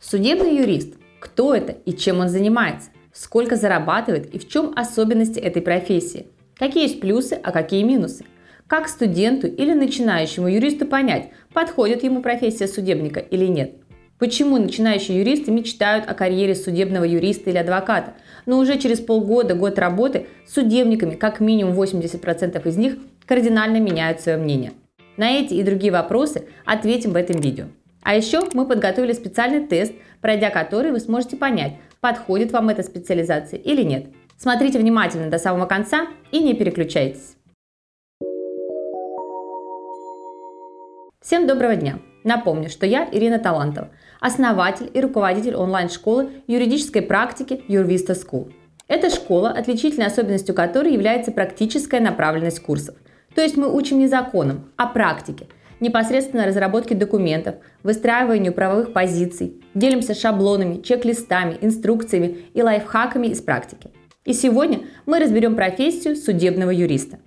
Судебный юрист. Кто это и чем он занимается? Сколько зарабатывает и в чем особенности этой профессии? Какие есть плюсы, а какие минусы? Как студенту или начинающему юристу понять, подходит ему профессия судебника или нет? Почему начинающие юристы мечтают о карьере судебного юриста или адвоката, но уже через полгода, год работы судебниками как минимум 80% из них кардинально меняют свое мнение? На эти и другие вопросы ответим в этом видео. А еще мы подготовили специальный тест, пройдя который вы сможете понять, подходит вам эта специализация или нет. Смотрите внимательно до самого конца и не переключайтесь. Всем доброго дня! Напомню, что я Ирина Талантова, основатель и руководитель онлайн-школы юридической практики Юрвиста School. Эта школа, отличительной особенностью которой является практическая направленность курсов. То есть мы учим не законам, а практике, непосредственно разработке документов, выстраиванию правовых позиций, делимся шаблонами, чек-листами, инструкциями и лайфхаками из практики. И сегодня мы разберем профессию судебного юриста.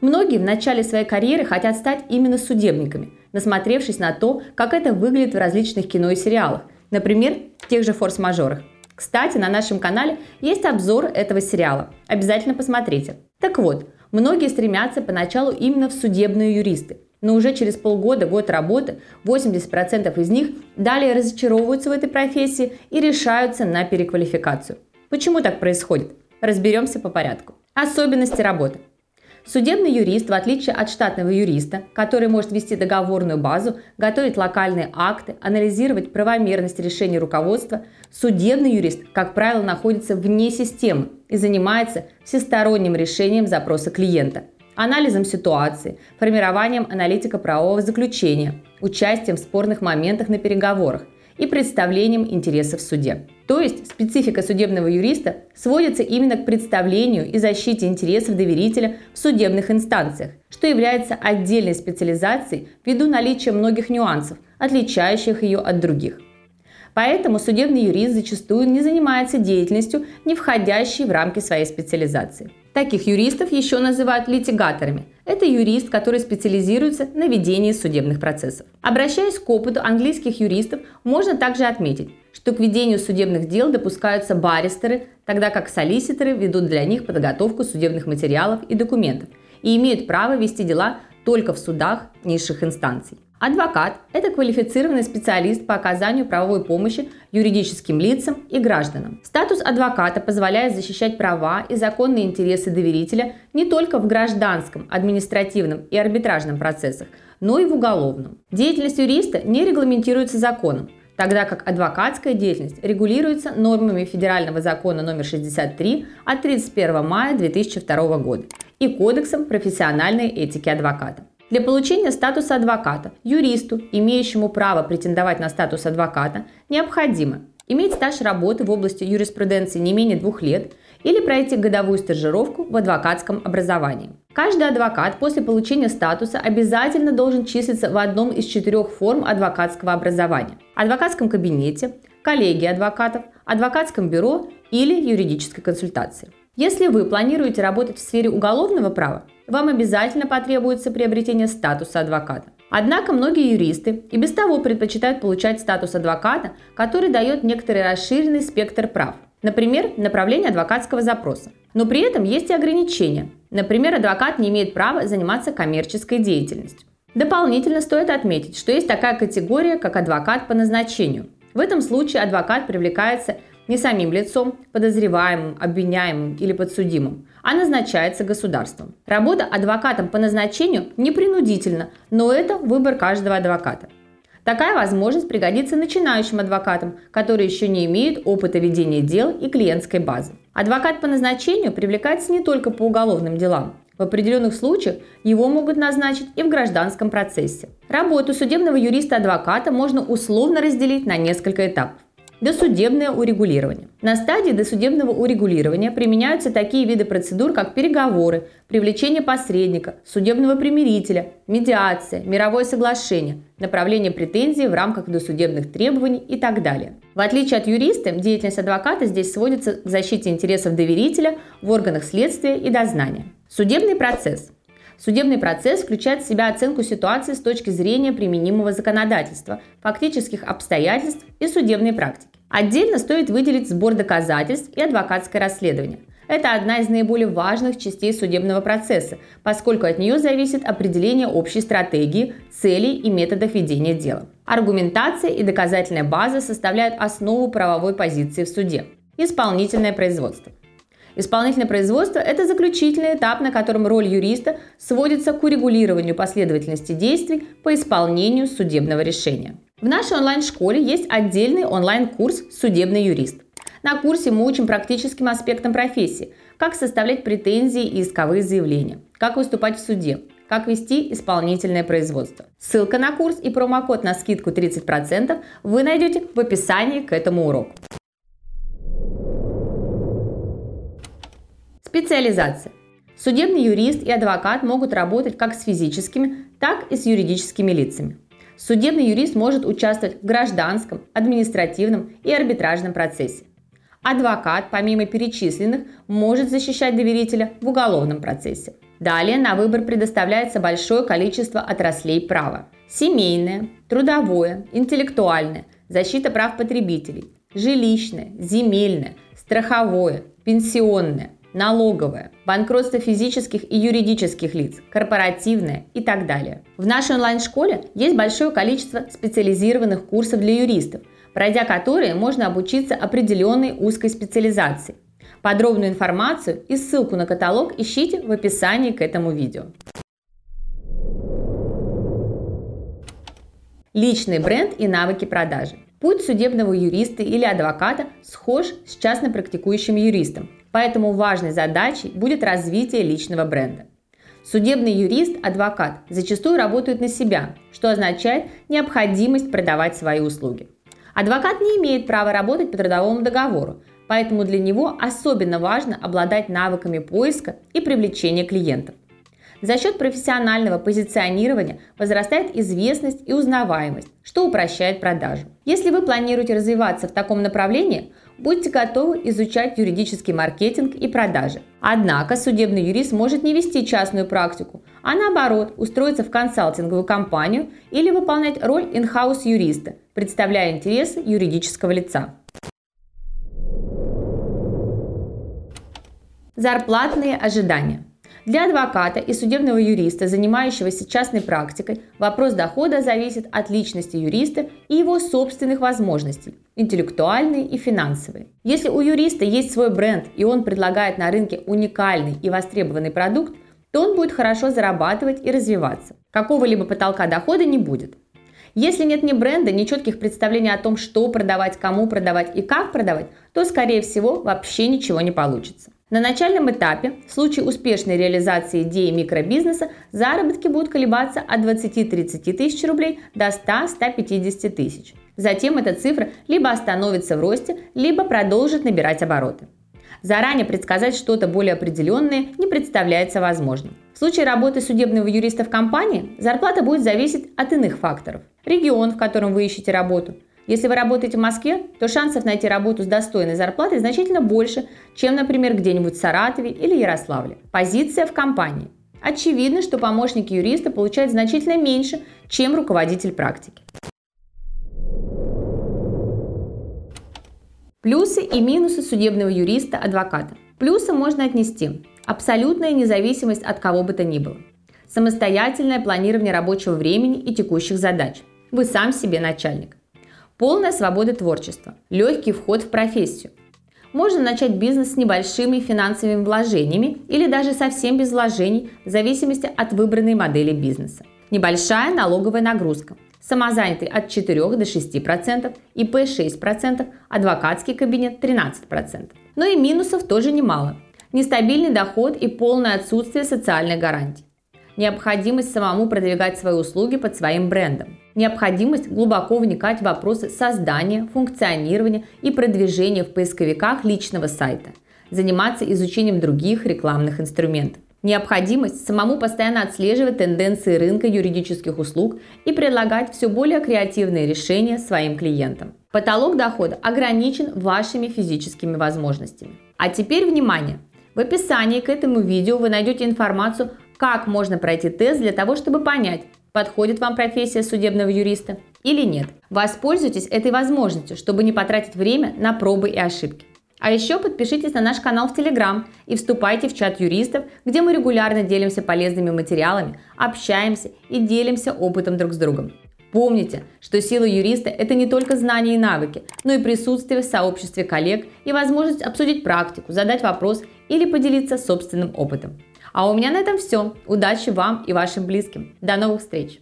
Многие в начале своей карьеры хотят стать именно судебниками – насмотревшись на то, как это выглядит в различных кино и сериалах, например, в тех же «Форс-мажорах». Кстати, на нашем канале есть обзор этого сериала. Обязательно посмотрите. Так вот, многие стремятся поначалу именно в судебные юристы, но уже через полгода, год работы 80% из них далее разочаровываются в этой профессии и решаются на переквалификацию. Почему так происходит? Разберемся по порядку. Особенности работы – Судебный юрист, в отличие от штатного юриста, который может вести договорную базу, готовить локальные акты, анализировать правомерность решений руководства, судебный юрист, как правило, находится вне системы и занимается всесторонним решением запроса клиента, анализом ситуации, формированием аналитико-правового заключения, участием в спорных моментах на переговорах, и представлением интересов в суде. То есть специфика судебного юриста сводится именно к представлению и защите интересов доверителя в судебных инстанциях, что является отдельной специализацией ввиду наличия многих нюансов, отличающих ее от других. Поэтому судебный юрист зачастую не занимается деятельностью, не входящей в рамки своей специализации. Таких юристов еще называют литигаторами. Это юрист, который специализируется на ведении судебных процессов. Обращаясь к опыту английских юристов, можно также отметить, что к ведению судебных дел допускаются баристеры, тогда как солиситоры ведут для них подготовку судебных материалов и документов и имеют право вести дела только в судах низших инстанций. Адвокат – это квалифицированный специалист по оказанию правовой помощи юридическим лицам и гражданам. Статус адвоката позволяет защищать права и законные интересы доверителя не только в гражданском, административном и арбитражном процессах, но и в уголовном. Деятельность юриста не регламентируется законом, тогда как адвокатская деятельность регулируется нормами Федерального закона номер 63 от 31 мая 2002 года и Кодексом профессиональной этики адвоката. Для получения статуса адвоката юристу, имеющему право претендовать на статус адвоката, необходимо иметь стаж работы в области юриспруденции не менее двух лет или пройти годовую стажировку в адвокатском образовании. Каждый адвокат после получения статуса обязательно должен числиться в одном из четырех форм адвокатского образования – адвокатском кабинете, коллегии адвокатов, адвокатском бюро или юридической консультации. Если вы планируете работать в сфере уголовного права, вам обязательно потребуется приобретение статуса адвоката. Однако многие юристы и без того предпочитают получать статус адвоката, который дает некоторый расширенный спектр прав. Например, направление адвокатского запроса. Но при этом есть и ограничения. Например, адвокат не имеет права заниматься коммерческой деятельностью. Дополнительно стоит отметить, что есть такая категория, как адвокат по назначению. В этом случае адвокат привлекается не самим лицом, подозреваемым, обвиняемым или подсудимым, а назначается государством. Работа адвокатом по назначению не принудительна, но это выбор каждого адвоката. Такая возможность пригодится начинающим адвокатам, которые еще не имеют опыта ведения дел и клиентской базы. Адвокат по назначению привлекается не только по уголовным делам. В определенных случаях его могут назначить и в гражданском процессе. Работу судебного юриста-адвоката можно условно разделить на несколько этапов. Досудебное урегулирование. На стадии досудебного урегулирования применяются такие виды процедур, как переговоры, привлечение посредника, судебного примирителя, медиация, мировое соглашение, направление претензий в рамках досудебных требований и так далее. В отличие от юриста, деятельность адвоката здесь сводится к защите интересов доверителя в органах следствия и дознания. Судебный процесс. Судебный процесс включает в себя оценку ситуации с точки зрения применимого законодательства, фактических обстоятельств и судебной практики. Отдельно стоит выделить сбор доказательств и адвокатское расследование. Это одна из наиболее важных частей судебного процесса, поскольку от нее зависит определение общей стратегии, целей и методов ведения дела. Аргументация и доказательная база составляют основу правовой позиции в суде. Исполнительное производство. Исполнительное производство – это заключительный этап, на котором роль юриста сводится к урегулированию последовательности действий по исполнению судебного решения. В нашей онлайн-школе есть отдельный онлайн-курс «Судебный юрист». На курсе мы учим практическим аспектам профессии, как составлять претензии и исковые заявления, как выступать в суде, как вести исполнительное производство. Ссылка на курс и промокод на скидку 30% вы найдете в описании к этому уроку. Специализация. Судебный юрист и адвокат могут работать как с физическими, так и с юридическими лицами. Судебный юрист может участвовать в гражданском, административном и арбитражном процессе. Адвокат, помимо перечисленных, может защищать доверителя в уголовном процессе. Далее на выбор предоставляется большое количество отраслей права. Семейное, трудовое, интеллектуальное, защита прав потребителей, жилищное, земельное, страховое, пенсионное, налоговое, банкротство физических и юридических лиц, корпоративное и так далее. В нашей онлайн-школе есть большое количество специализированных курсов для юристов, пройдя которые можно обучиться определенной узкой специализации. Подробную информацию и ссылку на каталог ищите в описании к этому видео. Личный бренд и навыки продажи. Путь судебного юриста или адвоката схож с частно практикующим юристом, Поэтому важной задачей будет развитие личного бренда. Судебный юрист, адвокат зачастую работают на себя, что означает необходимость продавать свои услуги. Адвокат не имеет права работать по трудовому договору, поэтому для него особенно важно обладать навыками поиска и привлечения клиентов. За счет профессионального позиционирования возрастает известность и узнаваемость, что упрощает продажу. Если вы планируете развиваться в таком направлении, будьте готовы изучать юридический маркетинг и продажи. Однако судебный юрист может не вести частную практику, а наоборот устроиться в консалтинговую компанию или выполнять роль инхаус юриста, представляя интересы юридического лица. Зарплатные ожидания. Для адвоката и судебного юриста, занимающегося частной практикой, вопрос дохода зависит от личности юриста и его собственных возможностей, интеллектуальные и финансовые. Если у юриста есть свой бренд и он предлагает на рынке уникальный и востребованный продукт, то он будет хорошо зарабатывать и развиваться. Какого-либо потолка дохода не будет. Если нет ни бренда, ни четких представлений о том, что продавать, кому продавать и как продавать, то, скорее всего, вообще ничего не получится. На начальном этапе, в случае успешной реализации идеи микробизнеса, заработки будут колебаться от 20-30 тысяч рублей до 100-150 тысяч. Затем эта цифра либо остановится в росте, либо продолжит набирать обороты. Заранее предсказать что-то более определенное не представляется возможным. В случае работы судебного юриста в компании зарплата будет зависеть от иных факторов. Регион, в котором вы ищете работу, если вы работаете в Москве, то шансов найти работу с достойной зарплатой значительно больше, чем, например, где-нибудь в Саратове или Ярославле. Позиция в компании. Очевидно, что помощник юриста получает значительно меньше, чем руководитель практики. Плюсы и минусы судебного юриста-адвоката. Плюсы можно отнести абсолютная независимость от кого бы то ни было, самостоятельное планирование рабочего времени и текущих задач. Вы сам себе начальник. Полная свобода творчества, легкий вход в профессию. Можно начать бизнес с небольшими финансовыми вложениями или даже совсем без вложений, в зависимости от выбранной модели бизнеса. Небольшая налоговая нагрузка. Самозанятый от 4 до 6%, ИП 6%, адвокатский кабинет 13%. Но и минусов тоже немало. Нестабильный доход и полное отсутствие социальной гарантии необходимость самому продвигать свои услуги под своим брендом, необходимость глубоко вникать в вопросы создания, функционирования и продвижения в поисковиках личного сайта, заниматься изучением других рекламных инструментов. Необходимость самому постоянно отслеживать тенденции рынка юридических услуг и предлагать все более креативные решения своим клиентам. Потолок дохода ограничен вашими физическими возможностями. А теперь внимание! В описании к этому видео вы найдете информацию как можно пройти тест для того, чтобы понять, подходит вам профессия судебного юриста или нет. Воспользуйтесь этой возможностью, чтобы не потратить время на пробы и ошибки. А еще подпишитесь на наш канал в Телеграм и вступайте в чат юристов, где мы регулярно делимся полезными материалами, общаемся и делимся опытом друг с другом. Помните, что сила юриста – это не только знания и навыки, но и присутствие в сообществе коллег и возможность обсудить практику, задать вопрос или поделиться собственным опытом. А у меня на этом все. Удачи вам и вашим близким. До новых встреч!